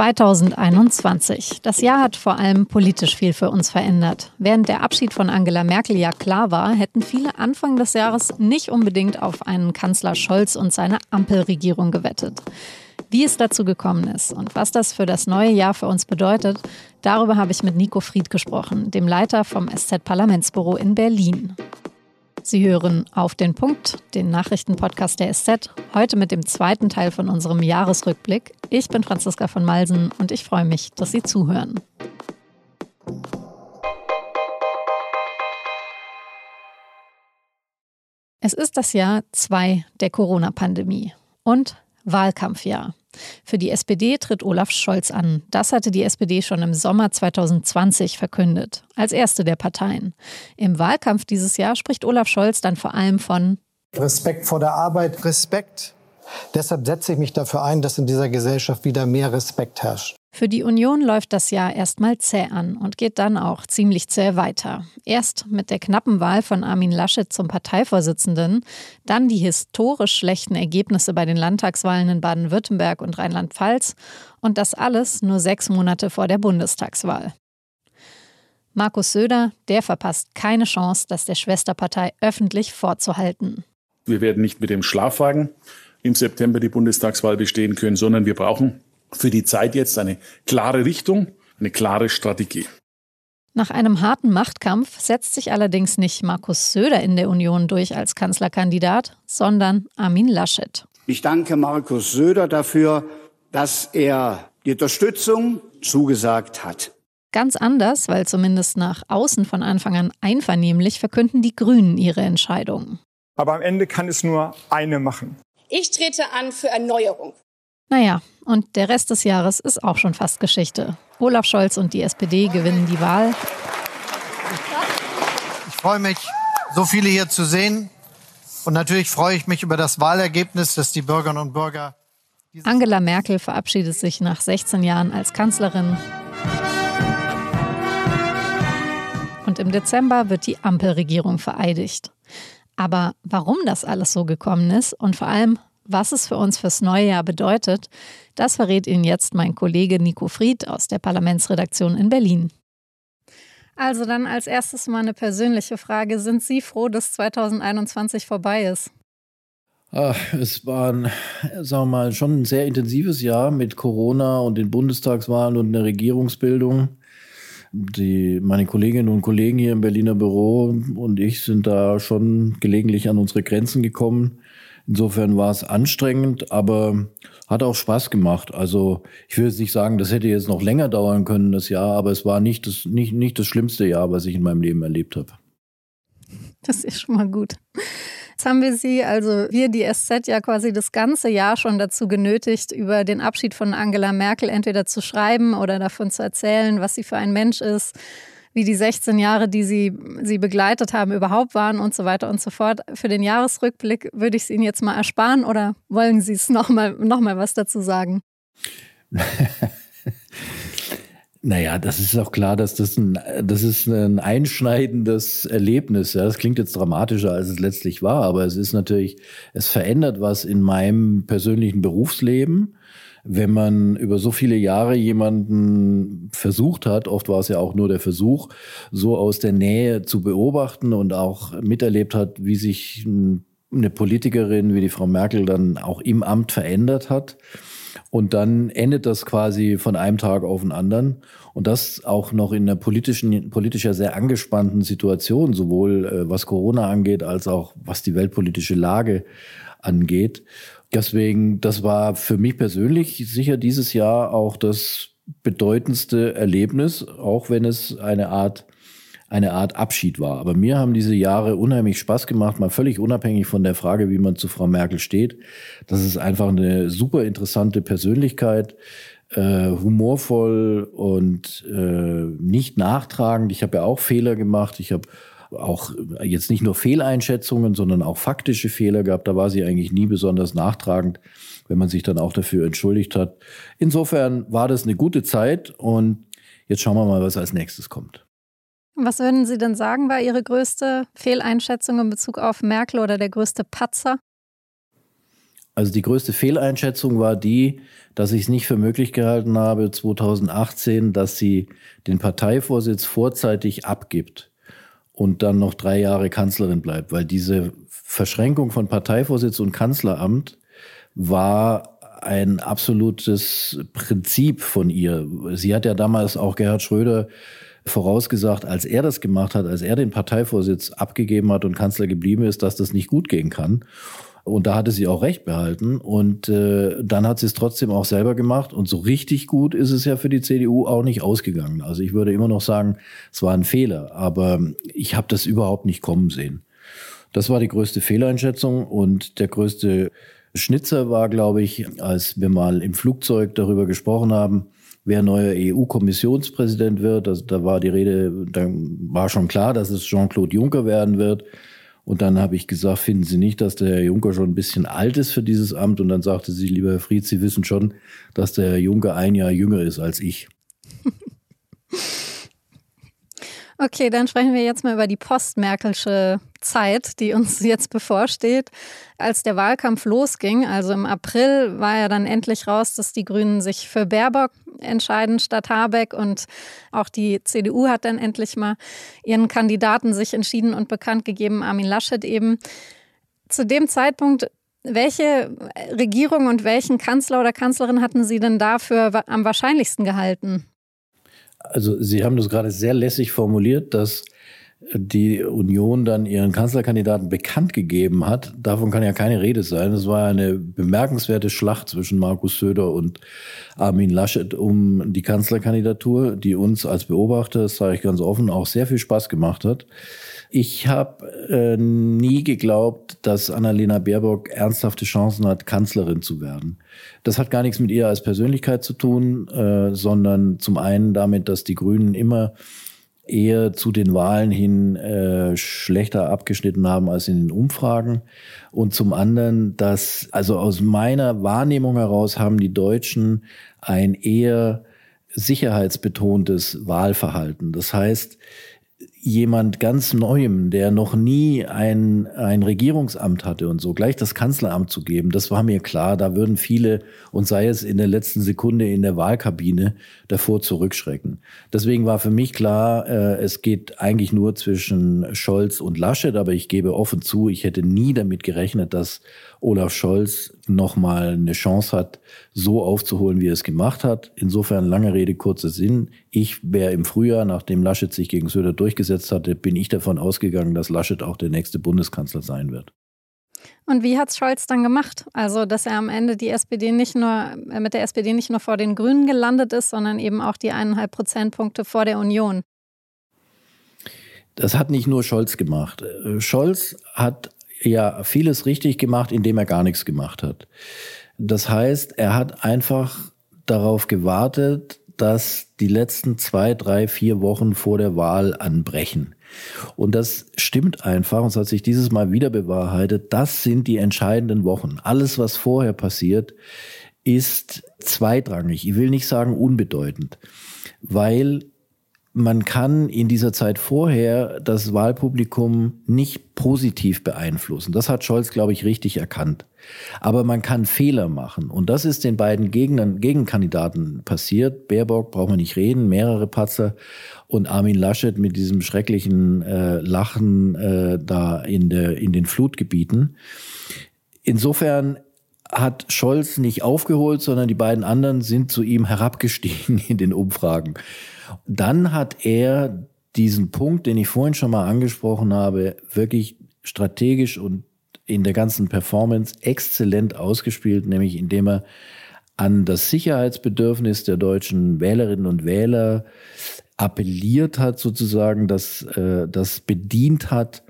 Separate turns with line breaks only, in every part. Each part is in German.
2021. Das Jahr hat vor allem politisch viel für uns verändert. Während der Abschied von Angela Merkel ja klar war, hätten viele Anfang des Jahres nicht unbedingt auf einen Kanzler Scholz und seine Ampelregierung gewettet. Wie es dazu gekommen ist und was das für das neue Jahr für uns bedeutet, darüber habe ich mit Nico Fried gesprochen, dem Leiter vom SZ-Parlamentsbüro in Berlin. Sie hören auf den Punkt, den Nachrichtenpodcast der SZ, heute mit dem zweiten Teil von unserem Jahresrückblick. Ich bin Franziska von Malsen und ich freue mich, dass Sie zuhören. Es ist das Jahr 2 der Corona-Pandemie und Wahlkampfjahr. Für die SPD tritt Olaf Scholz an. Das hatte die SPD schon im Sommer 2020 verkündet, als erste der Parteien. Im Wahlkampf dieses Jahr spricht Olaf Scholz dann vor allem von
Respekt vor der Arbeit. Respekt. Deshalb setze ich mich dafür ein, dass in dieser Gesellschaft wieder mehr Respekt herrscht.
Für die Union läuft das Jahr erstmal zäh an und geht dann auch ziemlich zäh weiter. Erst mit der knappen Wahl von Armin Laschet zum Parteivorsitzenden, dann die historisch schlechten Ergebnisse bei den Landtagswahlen in Baden-Württemberg und Rheinland-Pfalz und das alles nur sechs Monate vor der Bundestagswahl. Markus Söder, der verpasst keine Chance, das der Schwesterpartei öffentlich vorzuhalten.
Wir werden nicht mit dem Schlafwagen im September die Bundestagswahl bestehen können, sondern wir brauchen für die Zeit jetzt eine klare Richtung, eine klare Strategie.
Nach einem harten Machtkampf setzt sich allerdings nicht Markus Söder in der Union durch als Kanzlerkandidat, sondern Armin Laschet.
Ich danke Markus Söder dafür, dass er die Unterstützung zugesagt hat.
Ganz anders, weil zumindest nach außen von Anfang an einvernehmlich verkünden die Grünen ihre Entscheidung.
Aber am Ende kann es nur eine machen.
Ich trete an für Erneuerung.
Naja, und der Rest des Jahres ist auch schon fast Geschichte. Olaf Scholz und die SPD gewinnen die Wahl.
Ich freue mich, so viele hier zu sehen. Und natürlich freue ich mich über das Wahlergebnis, das die Bürgerinnen und Bürger.
Angela Merkel verabschiedet sich nach 16 Jahren als Kanzlerin. Und im Dezember wird die Ampelregierung vereidigt. Aber warum das alles so gekommen ist und vor allem, was es für uns fürs neue Jahr bedeutet, das verrät Ihnen jetzt mein Kollege Nico Fried aus der Parlamentsredaktion in Berlin. Also dann als erstes mal eine persönliche Frage. Sind Sie froh, dass 2021 vorbei ist?
Ach, es war ein, sagen wir mal, schon ein sehr intensives Jahr mit Corona und den Bundestagswahlen und der Regierungsbildung. Die, meine Kolleginnen und Kollegen hier im Berliner Büro und ich sind da schon gelegentlich an unsere Grenzen gekommen. Insofern war es anstrengend, aber hat auch Spaß gemacht. Also ich will jetzt nicht sagen, das hätte jetzt noch länger dauern können, das Jahr, aber es war nicht das, nicht, nicht das schlimmste Jahr, was ich in meinem Leben erlebt habe.
Das ist schon mal gut. Jetzt haben wir Sie, also wir, die SZ, ja quasi das ganze Jahr schon dazu genötigt, über den Abschied von Angela Merkel entweder zu schreiben oder davon zu erzählen, was sie für ein Mensch ist, wie die 16 Jahre, die sie, sie begleitet haben, überhaupt waren und so weiter und so fort. Für den Jahresrückblick würde ich es Ihnen jetzt mal ersparen oder wollen Sie es nochmal noch mal was dazu sagen?
Naja, das ist auch klar, dass das ein, das ist ein einschneidendes Erlebnis. Ja, das klingt jetzt dramatischer, als es letztlich war, aber es ist natürlich, es verändert was in meinem persönlichen Berufsleben wenn man über so viele Jahre jemanden versucht hat, oft war es ja auch nur der Versuch, so aus der Nähe zu beobachten und auch miterlebt hat, wie sich eine Politikerin wie die Frau Merkel dann auch im Amt verändert hat. Und dann endet das quasi von einem Tag auf den anderen. Und das auch noch in einer politischen, politischer sehr angespannten Situation, sowohl äh, was Corona angeht, als auch was die weltpolitische Lage angeht. Deswegen, das war für mich persönlich sicher dieses Jahr auch das bedeutendste Erlebnis, auch wenn es eine Art eine Art Abschied war. Aber mir haben diese Jahre unheimlich Spaß gemacht, mal völlig unabhängig von der Frage, wie man zu Frau Merkel steht. Das ist einfach eine super interessante Persönlichkeit, äh, humorvoll und äh, nicht nachtragend. Ich habe ja auch Fehler gemacht. Ich habe auch jetzt nicht nur Fehleinschätzungen, sondern auch faktische Fehler gehabt. Da war sie eigentlich nie besonders nachtragend, wenn man sich dann auch dafür entschuldigt hat. Insofern war das eine gute Zeit und jetzt schauen wir mal, was als nächstes kommt.
Was würden Sie denn sagen, war Ihre größte Fehleinschätzung in Bezug auf Merkel oder der größte Patzer?
Also die größte Fehleinschätzung war die, dass ich es nicht für möglich gehalten habe, 2018, dass sie den Parteivorsitz vorzeitig abgibt und dann noch drei Jahre Kanzlerin bleibt, weil diese Verschränkung von Parteivorsitz und Kanzleramt war ein absolutes Prinzip von ihr. Sie hat ja damals auch Gerhard Schröder vorausgesagt, als er das gemacht hat, als er den Parteivorsitz abgegeben hat und Kanzler geblieben ist, dass das nicht gut gehen kann. Und da hatte sie auch recht behalten. Und äh, dann hat sie es trotzdem auch selber gemacht. Und so richtig gut ist es ja für die CDU auch nicht ausgegangen. Also ich würde immer noch sagen, es war ein Fehler. Aber ich habe das überhaupt nicht kommen sehen. Das war die größte Fehleinschätzung und der größte Schnitzer war, glaube ich, als wir mal im Flugzeug darüber gesprochen haben, wer neuer EU-Kommissionspräsident wird. Also da war die Rede, da war schon klar, dass es Jean-Claude Juncker werden wird. Und dann habe ich gesagt, finden Sie nicht, dass der Herr Juncker schon ein bisschen alt ist für dieses Amt? Und dann sagte sie, lieber Herr Fried, Sie wissen schon, dass der Herr Juncker ein Jahr jünger ist als ich.
Okay, dann sprechen wir jetzt mal über die postmerkelsche Zeit, die uns jetzt bevorsteht. Als der Wahlkampf losging, also im April, war ja dann endlich raus, dass die Grünen sich für Baerbock entscheiden statt Habeck und auch die CDU hat dann endlich mal ihren Kandidaten sich entschieden und bekannt gegeben, Armin Laschet eben. Zu dem Zeitpunkt welche Regierung und welchen Kanzler oder Kanzlerin hatten Sie denn dafür am wahrscheinlichsten gehalten?
Also Sie haben das gerade sehr lässig formuliert, dass die Union dann ihren Kanzlerkandidaten bekannt gegeben hat. Davon kann ja keine Rede sein. Es war eine bemerkenswerte Schlacht zwischen Markus Söder und Armin Laschet um die Kanzlerkandidatur, die uns als Beobachter, das sage ich ganz offen, auch sehr viel Spaß gemacht hat. Ich habe äh, nie geglaubt, dass Annalena Baerbock ernsthafte Chancen hat, Kanzlerin zu werden. Das hat gar nichts mit ihr als Persönlichkeit zu tun, äh, sondern zum einen damit, dass die Grünen immer eher zu den Wahlen hin äh, schlechter abgeschnitten haben als in den Umfragen. Und zum anderen, dass, also aus meiner Wahrnehmung heraus haben die Deutschen ein eher sicherheitsbetontes Wahlverhalten. Das heißt, jemand ganz Neuem, der noch nie ein, ein Regierungsamt hatte und so, gleich das Kanzleramt zu geben, das war mir klar. Da würden viele, und sei es in der letzten Sekunde in der Wahlkabine, davor zurückschrecken. Deswegen war für mich klar, äh, es geht eigentlich nur zwischen Scholz und Laschet, aber ich gebe offen zu, ich hätte nie damit gerechnet, dass Olaf Scholz nochmal eine Chance hat, so aufzuholen, wie er es gemacht hat. Insofern lange Rede, kurzer Sinn. Ich wäre im Frühjahr, nachdem Laschet sich gegen Söder durchgesetzt hatte, bin ich davon ausgegangen, dass Laschet auch der nächste Bundeskanzler sein wird.
Und wie hat Scholz dann gemacht? Also, dass er am Ende die SPD nicht nur äh, mit der SPD nicht nur vor den Grünen gelandet ist, sondern eben auch die eineinhalb Prozentpunkte vor der Union.
Das hat nicht nur Scholz gemacht. Äh, Scholz hat ja vieles richtig gemacht, indem er gar nichts gemacht hat. Das heißt, er hat einfach darauf gewartet, dass die letzten zwei, drei, vier Wochen vor der Wahl anbrechen. Und das stimmt einfach, und es hat sich dieses Mal wieder bewahrheitet, das sind die entscheidenden Wochen. Alles, was vorher passiert, ist zweitrangig. Ich will nicht sagen unbedeutend, weil man kann in dieser Zeit vorher das Wahlpublikum nicht positiv beeinflussen. Das hat Scholz, glaube ich, richtig erkannt. Aber man kann Fehler machen. Und das ist den beiden Gegnern, Gegenkandidaten passiert. Baerbock braucht man nicht reden, mehrere Patzer. Und Armin Laschet mit diesem schrecklichen äh, Lachen äh, da in, der, in den Flutgebieten. Insofern hat Scholz nicht aufgeholt, sondern die beiden anderen sind zu ihm herabgestiegen in den Umfragen. Dann hat er diesen Punkt, den ich vorhin schon mal angesprochen habe, wirklich strategisch und in der ganzen Performance exzellent ausgespielt, nämlich indem er an das Sicherheitsbedürfnis der deutschen Wählerinnen und Wähler appelliert hat, sozusagen, dass äh, das bedient hat,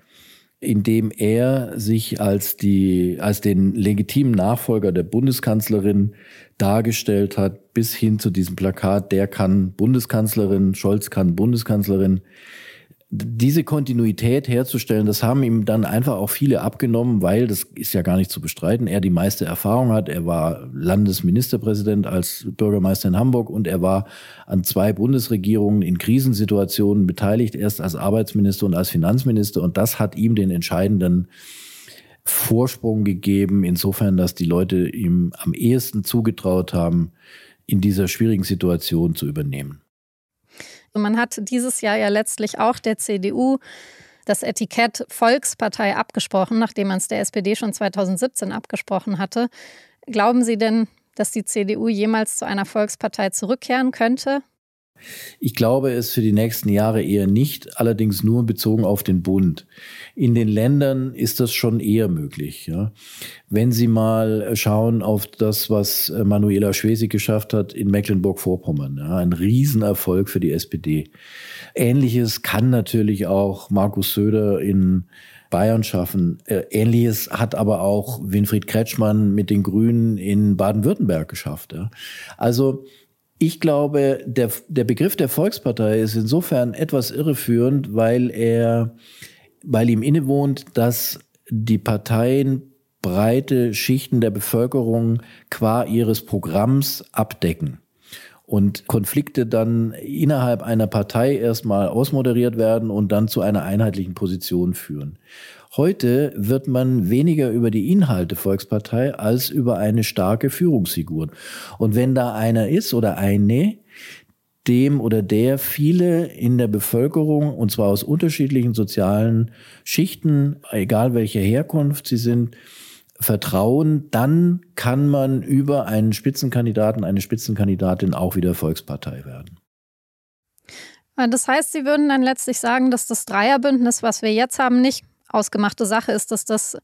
indem er sich als die als den legitimen Nachfolger der Bundeskanzlerin dargestellt hat, bis hin zu diesem Plakat, der kann Bundeskanzlerin, Scholz kann Bundeskanzlerin. Diese Kontinuität herzustellen, das haben ihm dann einfach auch viele abgenommen, weil, das ist ja gar nicht zu bestreiten, er die meiste Erfahrung hat. Er war Landesministerpräsident als Bürgermeister in Hamburg und er war an zwei Bundesregierungen in Krisensituationen beteiligt, erst als Arbeitsminister und als Finanzminister. Und das hat ihm den entscheidenden Vorsprung gegeben, insofern, dass die Leute ihm am ehesten zugetraut haben, in dieser schwierigen Situation zu übernehmen.
Man hat dieses Jahr ja letztlich auch der CDU das Etikett Volkspartei abgesprochen, nachdem man es der SPD schon 2017 abgesprochen hatte. Glauben Sie denn, dass die CDU jemals zu einer Volkspartei zurückkehren könnte?
Ich glaube es für die nächsten Jahre eher nicht, allerdings nur bezogen auf den Bund. In den Ländern ist das schon eher möglich. Ja. Wenn Sie mal schauen auf das, was Manuela Schwesig geschafft hat in Mecklenburg-Vorpommern, ja, ein Riesenerfolg für die SPD. Ähnliches kann natürlich auch Markus Söder in Bayern schaffen. Äh, ähnliches hat aber auch Winfried Kretschmann mit den Grünen in Baden-Württemberg geschafft. Ja. Also ich glaube, der, der Begriff der Volkspartei ist insofern etwas irreführend, weil er, weil ihm innewohnt, dass die Parteien breite Schichten der Bevölkerung qua ihres Programms abdecken und Konflikte dann innerhalb einer Partei erstmal ausmoderiert werden und dann zu einer einheitlichen Position führen. Heute wird man weniger über die Inhalte Volkspartei als über eine starke Führungsfigur. Und wenn da einer ist oder eine, dem oder der viele in der Bevölkerung, und zwar aus unterschiedlichen sozialen Schichten, egal welcher Herkunft sie sind, vertrauen, dann kann man über einen Spitzenkandidaten, eine Spitzenkandidatin auch wieder Volkspartei werden.
Das heißt, Sie würden dann letztlich sagen, dass das Dreierbündnis, was wir jetzt haben, nicht ausgemachte Sache ist, dass das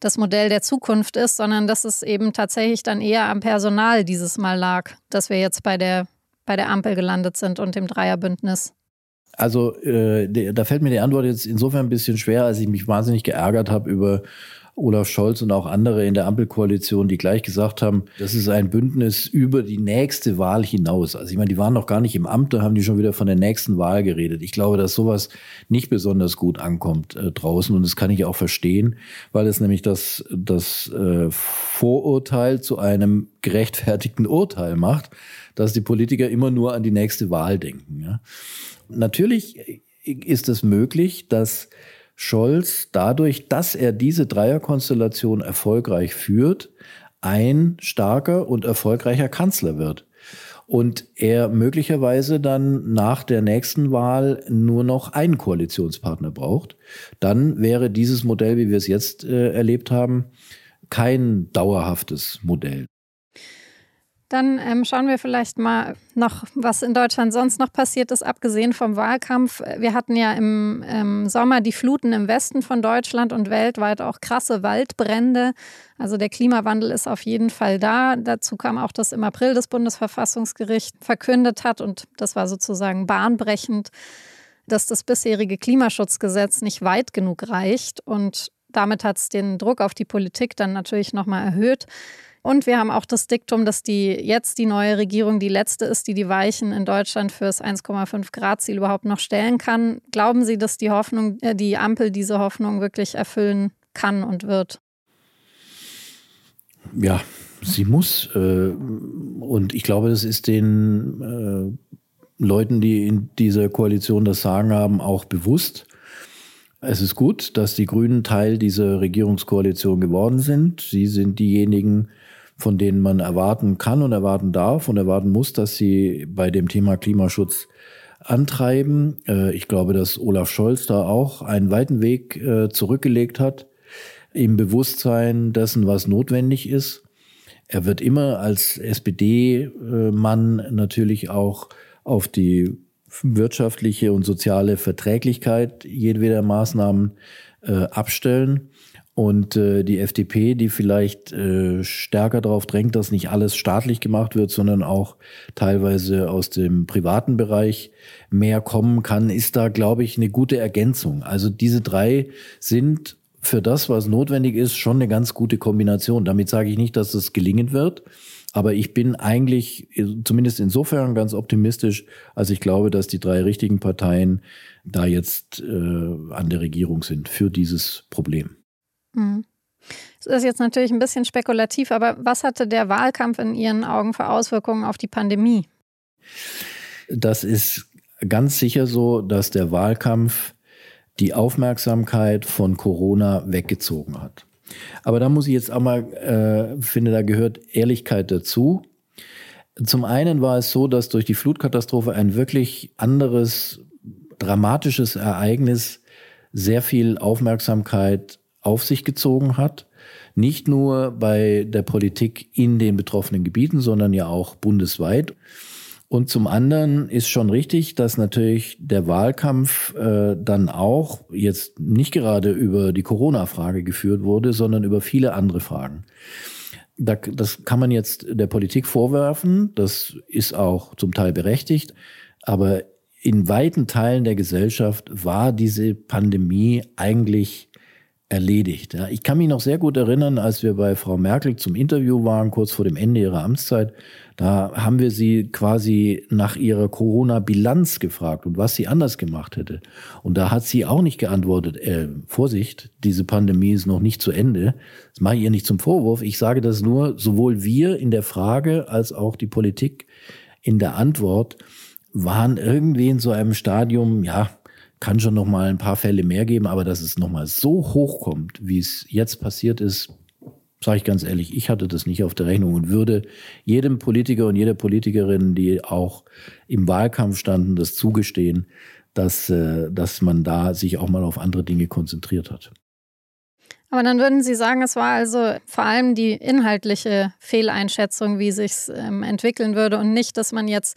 das Modell der Zukunft ist, sondern dass es eben tatsächlich dann eher am Personal dieses Mal lag, dass wir jetzt bei der, bei der Ampel gelandet sind und dem Dreierbündnis.
Also äh, da fällt mir die Antwort jetzt insofern ein bisschen schwer, als ich mich wahnsinnig geärgert habe über Olaf Scholz und auch andere in der Ampelkoalition, die gleich gesagt haben, das ist ein Bündnis über die nächste Wahl hinaus. Also ich meine, die waren noch gar nicht im Amt, da haben die schon wieder von der nächsten Wahl geredet. Ich glaube, dass sowas nicht besonders gut ankommt äh, draußen und das kann ich auch verstehen, weil es nämlich das, das äh, Vorurteil zu einem gerechtfertigten Urteil macht, dass die Politiker immer nur an die nächste Wahl denken. Ja. Natürlich ist es möglich, dass Scholz dadurch, dass er diese Dreierkonstellation erfolgreich führt, ein starker und erfolgreicher Kanzler wird. Und er möglicherweise dann nach der nächsten Wahl nur noch einen Koalitionspartner braucht. Dann wäre dieses Modell, wie wir es jetzt äh, erlebt haben, kein dauerhaftes Modell.
Dann ähm, schauen wir vielleicht mal noch, was in Deutschland sonst noch passiert ist, abgesehen vom Wahlkampf. Wir hatten ja im ähm, Sommer die Fluten im Westen von Deutschland und weltweit auch krasse Waldbrände. Also der Klimawandel ist auf jeden Fall da. Dazu kam auch, dass im April das Bundesverfassungsgericht verkündet hat, und das war sozusagen bahnbrechend, dass das bisherige Klimaschutzgesetz nicht weit genug reicht. Und damit hat es den Druck auf die Politik dann natürlich nochmal erhöht. Und wir haben auch das Diktum, dass die jetzt die neue Regierung die letzte ist, die die Weichen in Deutschland fürs 1,5 Grad Ziel überhaupt noch stellen kann. Glauben Sie, dass die Hoffnung, äh, die Ampel diese Hoffnung wirklich erfüllen kann und wird?
Ja, sie muss. Äh, und ich glaube, das ist den äh, Leuten, die in dieser Koalition das Sagen haben, auch bewusst. Es ist gut, dass die Grünen Teil dieser Regierungskoalition geworden sind. Sie sind diejenigen, von denen man erwarten kann und erwarten darf und erwarten muss, dass sie bei dem Thema Klimaschutz antreiben. Äh, ich glaube, dass Olaf Scholz da auch einen weiten Weg äh, zurückgelegt hat im Bewusstsein dessen, was notwendig ist. Er wird immer als SPD-Mann natürlich auch auf die wirtschaftliche und soziale Verträglichkeit jedweder Maßnahmen äh, abstellen. Und äh, die FDP, die vielleicht äh, stärker darauf drängt, dass nicht alles staatlich gemacht wird, sondern auch teilweise aus dem privaten Bereich mehr kommen kann, ist da, glaube ich, eine gute Ergänzung. Also diese drei sind für das, was notwendig ist, schon eine ganz gute Kombination. Damit sage ich nicht, dass das gelingen wird. Aber ich bin eigentlich zumindest insofern ganz optimistisch, als ich glaube, dass die drei richtigen Parteien da jetzt äh, an der Regierung sind für dieses Problem.
Mhm. Das ist jetzt natürlich ein bisschen spekulativ, aber was hatte der Wahlkampf in Ihren Augen für Auswirkungen auf die Pandemie?
Das ist ganz sicher so, dass der Wahlkampf die Aufmerksamkeit von Corona weggezogen hat. Aber da muss ich jetzt auch mal, äh, finde, da gehört Ehrlichkeit dazu. Zum einen war es so, dass durch die Flutkatastrophe ein wirklich anderes, dramatisches Ereignis sehr viel Aufmerksamkeit auf sich gezogen hat. Nicht nur bei der Politik in den betroffenen Gebieten, sondern ja auch bundesweit. Und zum anderen ist schon richtig, dass natürlich der Wahlkampf äh, dann auch jetzt nicht gerade über die Corona-Frage geführt wurde, sondern über viele andere Fragen. Da, das kann man jetzt der Politik vorwerfen, das ist auch zum Teil berechtigt, aber in weiten Teilen der Gesellschaft war diese Pandemie eigentlich erledigt. Ja. Ich kann mich noch sehr gut erinnern, als wir bei Frau Merkel zum Interview waren, kurz vor dem Ende ihrer Amtszeit, da haben wir sie quasi nach ihrer Corona-Bilanz gefragt und was sie anders gemacht hätte. Und da hat sie auch nicht geantwortet, äh, Vorsicht, diese Pandemie ist noch nicht zu Ende. Das mache ich ihr nicht zum Vorwurf. Ich sage das nur, sowohl wir in der Frage als auch die Politik in der Antwort waren irgendwie in so einem Stadium, ja, kann schon noch mal ein paar Fälle mehr geben, aber dass es noch mal so hoch kommt, wie es jetzt passiert ist, sage ich ganz ehrlich, ich hatte das nicht auf der Rechnung und würde jedem Politiker und jeder Politikerin, die auch im Wahlkampf standen, das zugestehen, dass, äh, dass man da sich auch mal auf andere Dinge konzentriert hat.
Aber dann würden Sie sagen, es war also vor allem die inhaltliche Fehleinschätzung, wie sich es ähm, entwickeln würde und nicht, dass man jetzt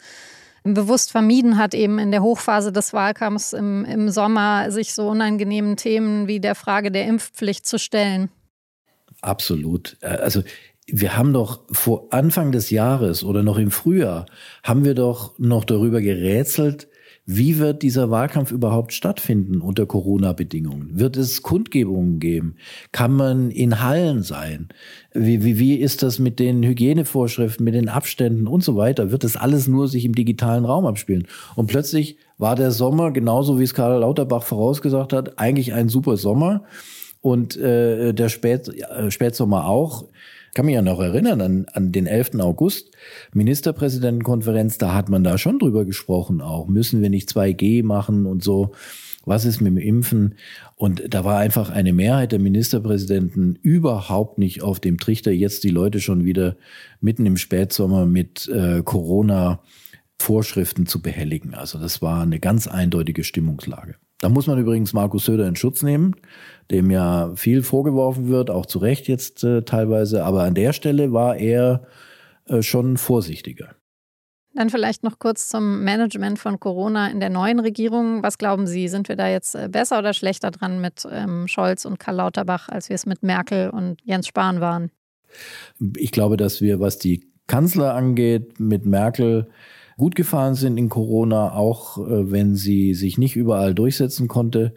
bewusst vermieden hat, eben in der Hochphase des Wahlkampfs im, im Sommer sich so unangenehmen Themen wie der Frage der Impfpflicht zu stellen.
Absolut. Äh, also wir haben doch vor Anfang des Jahres oder noch im Frühjahr haben wir doch noch darüber gerätselt, wie wird dieser Wahlkampf überhaupt stattfinden unter Corona-Bedingungen? Wird es Kundgebungen geben? Kann man in Hallen sein? Wie, wie, wie ist das mit den Hygienevorschriften, mit den Abständen und so weiter? Wird das alles nur sich im digitalen Raum abspielen? Und plötzlich war der Sommer, genauso wie es Karl Lauterbach vorausgesagt hat, eigentlich ein super Sommer. Und äh, der Spät, äh, Spätsommer auch kann mich ja noch erinnern an, an den 11. August, Ministerpräsidentenkonferenz, da hat man da schon drüber gesprochen auch. Müssen wir nicht 2G machen und so? Was ist mit dem Impfen? Und da war einfach eine Mehrheit der Ministerpräsidenten überhaupt nicht auf dem Trichter, jetzt die Leute schon wieder mitten im Spätsommer mit äh, Corona Vorschriften zu behelligen. Also das war eine ganz eindeutige Stimmungslage. Da muss man übrigens Markus Söder in Schutz nehmen, dem ja viel vorgeworfen wird, auch zu Recht jetzt äh, teilweise. Aber an der Stelle war er äh, schon vorsichtiger.
Dann vielleicht noch kurz zum Management von Corona in der neuen Regierung. Was glauben Sie, sind wir da jetzt äh, besser oder schlechter dran mit ähm, Scholz und Karl Lauterbach, als wir es mit Merkel und Jens Spahn waren?
Ich glaube, dass wir, was die Kanzler angeht, mit Merkel gut gefahren sind in Corona, auch äh, wenn sie sich nicht überall durchsetzen konnte.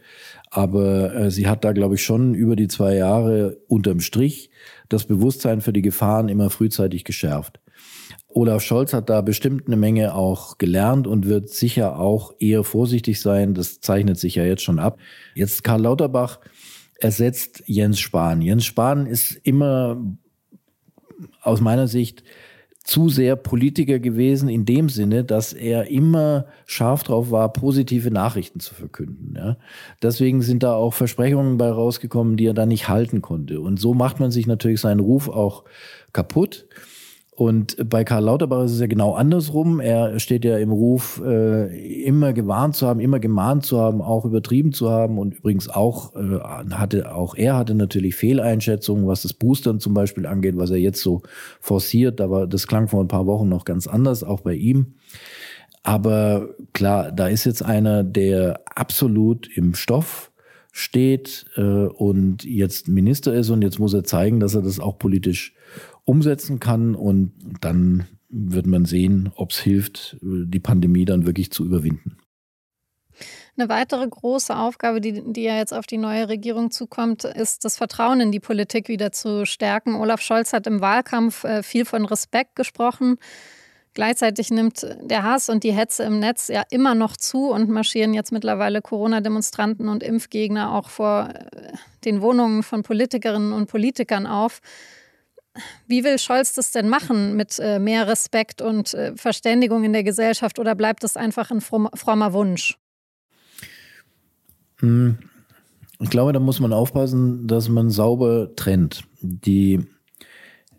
Aber äh, sie hat da, glaube ich, schon über die zwei Jahre unterm Strich das Bewusstsein für die Gefahren immer frühzeitig geschärft. Olaf Scholz hat da bestimmt eine Menge auch gelernt und wird sicher auch eher vorsichtig sein. Das zeichnet sich ja jetzt schon ab. Jetzt Karl Lauterbach ersetzt Jens Spahn. Jens Spahn ist immer aus meiner Sicht zu sehr Politiker gewesen in dem Sinne, dass er immer scharf drauf war, positive Nachrichten zu verkünden. Ja. Deswegen sind da auch Versprechungen bei rausgekommen, die er dann nicht halten konnte. Und so macht man sich natürlich seinen Ruf auch kaputt. Und bei Karl Lauterbach ist es ja genau andersrum. Er steht ja im Ruf, äh, immer gewarnt zu haben, immer gemahnt zu haben, auch übertrieben zu haben und übrigens auch äh, hatte auch er hatte natürlich Fehleinschätzungen, was das Boostern zum Beispiel angeht, was er jetzt so forciert. Aber das klang vor ein paar Wochen noch ganz anders, auch bei ihm. Aber klar, da ist jetzt einer, der absolut im Stoff steht äh, und jetzt Minister ist und jetzt muss er zeigen, dass er das auch politisch umsetzen kann und dann wird man sehen, ob es hilft, die Pandemie dann wirklich zu überwinden.
Eine weitere große Aufgabe, die, die ja jetzt auf die neue Regierung zukommt, ist das Vertrauen in die Politik wieder zu stärken. Olaf Scholz hat im Wahlkampf äh, viel von Respekt gesprochen. Gleichzeitig nimmt der Hass und die Hetze im Netz ja immer noch zu und marschieren jetzt mittlerweile Corona-Demonstranten und Impfgegner auch vor äh, den Wohnungen von Politikerinnen und Politikern auf. Wie will Scholz das denn machen mit äh, mehr Respekt und äh, Verständigung in der Gesellschaft oder bleibt das einfach ein frommer Wunsch?
Hm. Ich glaube, da muss man aufpassen, dass man sauber trennt. Die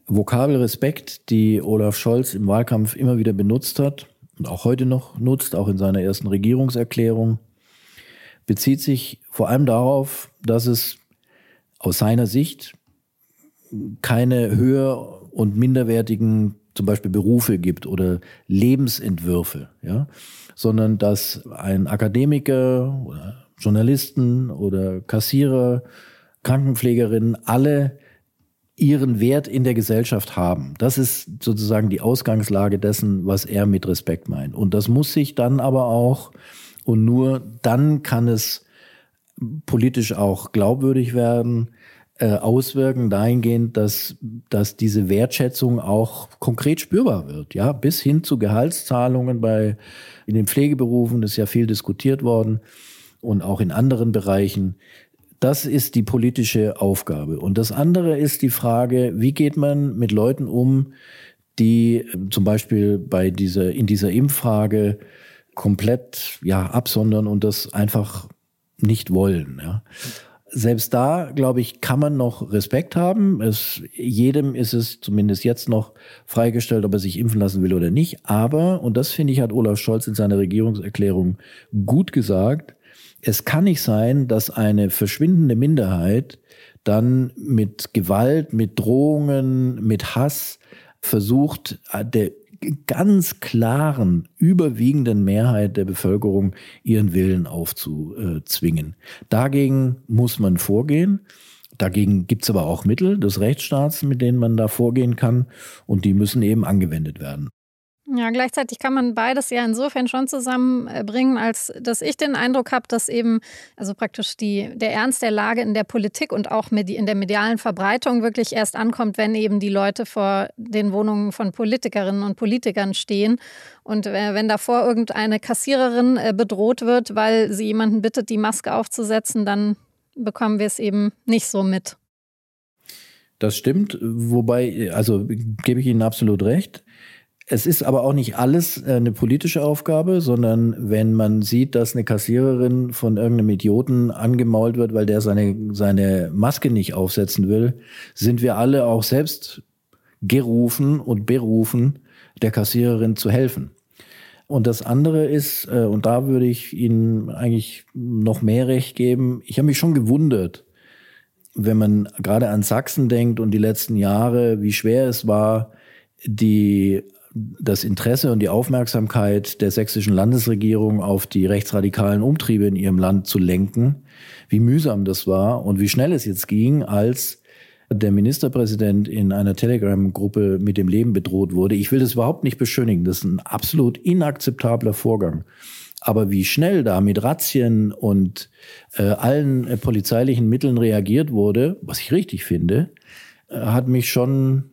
Vokabel Respekt, die Olaf Scholz im Wahlkampf immer wieder benutzt hat und auch heute noch nutzt, auch in seiner ersten Regierungserklärung, bezieht sich vor allem darauf, dass es aus seiner Sicht keine höher und minderwertigen zum Beispiel Berufe gibt oder Lebensentwürfe, ja, sondern dass ein Akademiker oder Journalisten oder Kassierer, Krankenpflegerinnen alle ihren Wert in der Gesellschaft haben. Das ist sozusagen die Ausgangslage dessen, was er mit Respekt meint. Und das muss sich dann aber auch, und nur dann kann es politisch auch glaubwürdig werden, äh, auswirken dahingehend, dass, dass diese Wertschätzung auch konkret spürbar wird, ja, bis hin zu Gehaltszahlungen bei, in den Pflegeberufen, das ist ja viel diskutiert worden und auch in anderen Bereichen. Das ist die politische Aufgabe. Und das andere ist die Frage, wie geht man mit Leuten um, die zum Beispiel bei dieser, in dieser Impffrage komplett, ja, absondern und das einfach nicht wollen, ja selbst da, glaube ich, kann man noch Respekt haben. Es, jedem ist es zumindest jetzt noch freigestellt, ob er sich impfen lassen will oder nicht. Aber, und das finde ich, hat Olaf Scholz in seiner Regierungserklärung gut gesagt, es kann nicht sein, dass eine verschwindende Minderheit dann mit Gewalt, mit Drohungen, mit Hass versucht, der ganz klaren, überwiegenden Mehrheit der Bevölkerung ihren Willen aufzuzwingen. Dagegen muss man vorgehen. Dagegen gibt's aber auch Mittel des Rechtsstaats, mit denen man da vorgehen kann, und die müssen eben angewendet werden.
Ja, gleichzeitig kann man beides ja insofern schon zusammenbringen, als dass ich den Eindruck habe, dass eben also praktisch die, der Ernst der Lage in der Politik und auch in der medialen Verbreitung wirklich erst ankommt, wenn eben die Leute vor den Wohnungen von Politikerinnen und Politikern stehen. Und äh, wenn davor irgendeine Kassiererin äh, bedroht wird, weil sie jemanden bittet, die Maske aufzusetzen, dann bekommen wir es eben nicht so mit.
Das stimmt, wobei, also gebe ich Ihnen absolut recht. Es ist aber auch nicht alles äh, eine politische Aufgabe, sondern wenn man sieht, dass eine Kassiererin von irgendeinem Idioten angemault wird, weil der seine, seine Maske nicht aufsetzen will, sind wir alle auch selbst gerufen und berufen, der Kassiererin zu helfen. Und das andere ist, äh, und da würde ich Ihnen eigentlich noch mehr Recht geben, ich habe mich schon gewundert, wenn man gerade an Sachsen denkt und die letzten Jahre, wie schwer es war, die das Interesse und die Aufmerksamkeit der sächsischen Landesregierung auf die rechtsradikalen Umtriebe in ihrem Land zu lenken, wie mühsam das war und wie schnell es jetzt ging, als der Ministerpräsident in einer Telegram-Gruppe mit dem Leben bedroht wurde. Ich will das überhaupt nicht beschönigen. Das ist ein absolut inakzeptabler Vorgang. Aber wie schnell da mit Razzien und äh, allen äh, polizeilichen Mitteln reagiert wurde, was ich richtig finde, äh, hat mich schon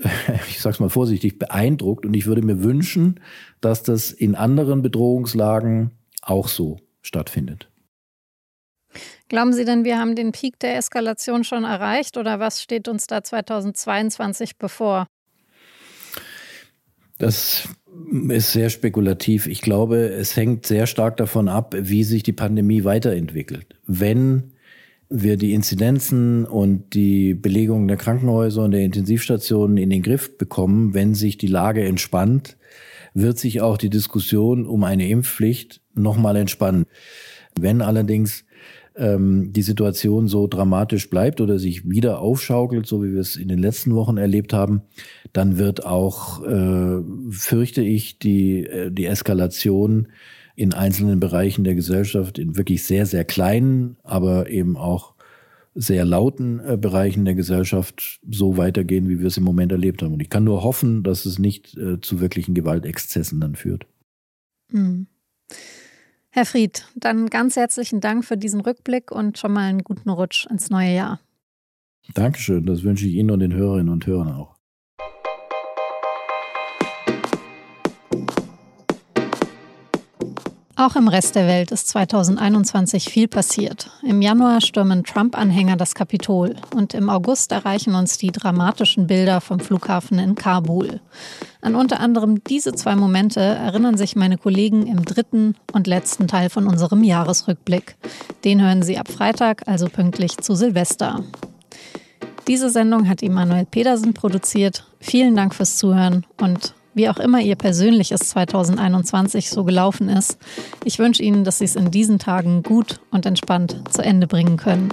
ich sag's mal vorsichtig, beeindruckt. Und ich würde mir wünschen, dass das in anderen Bedrohungslagen auch so stattfindet.
Glauben Sie denn, wir haben den Peak der Eskalation schon erreicht oder was steht uns da 2022 bevor?
Das ist sehr spekulativ. Ich glaube, es hängt sehr stark davon ab, wie sich die Pandemie weiterentwickelt. Wenn wir die Inzidenzen und die Belegung der Krankenhäuser und der Intensivstationen in den Griff bekommen, wenn sich die Lage entspannt, wird sich auch die Diskussion um eine Impfpflicht nochmal entspannen. Wenn allerdings ähm, die Situation so dramatisch bleibt oder sich wieder aufschaukelt, so wie wir es in den letzten Wochen erlebt haben, dann wird auch, äh, fürchte ich, die, äh, die Eskalation in einzelnen Bereichen der Gesellschaft, in wirklich sehr, sehr kleinen, aber eben auch sehr lauten äh, Bereichen der Gesellschaft so weitergehen, wie wir es im Moment erlebt haben. Und ich kann nur hoffen, dass es nicht äh, zu wirklichen Gewaltexzessen dann führt.
Mhm. Herr Fried, dann ganz herzlichen Dank für diesen Rückblick und schon mal einen guten Rutsch ins neue Jahr.
Dankeschön, das wünsche ich Ihnen und den Hörerinnen und Hörern auch.
Auch im Rest der Welt ist 2021 viel passiert. Im Januar stürmen Trump-Anhänger das Kapitol und im August erreichen uns die dramatischen Bilder vom Flughafen in Kabul. An unter anderem diese zwei Momente erinnern sich meine Kollegen im dritten und letzten Teil von unserem Jahresrückblick. Den hören Sie ab Freitag, also pünktlich zu Silvester. Diese Sendung hat Immanuel Pedersen produziert. Vielen Dank fürs Zuhören und wie auch immer Ihr persönliches 2021 so gelaufen ist. Ich wünsche Ihnen, dass Sie es in diesen Tagen gut und entspannt zu Ende bringen können.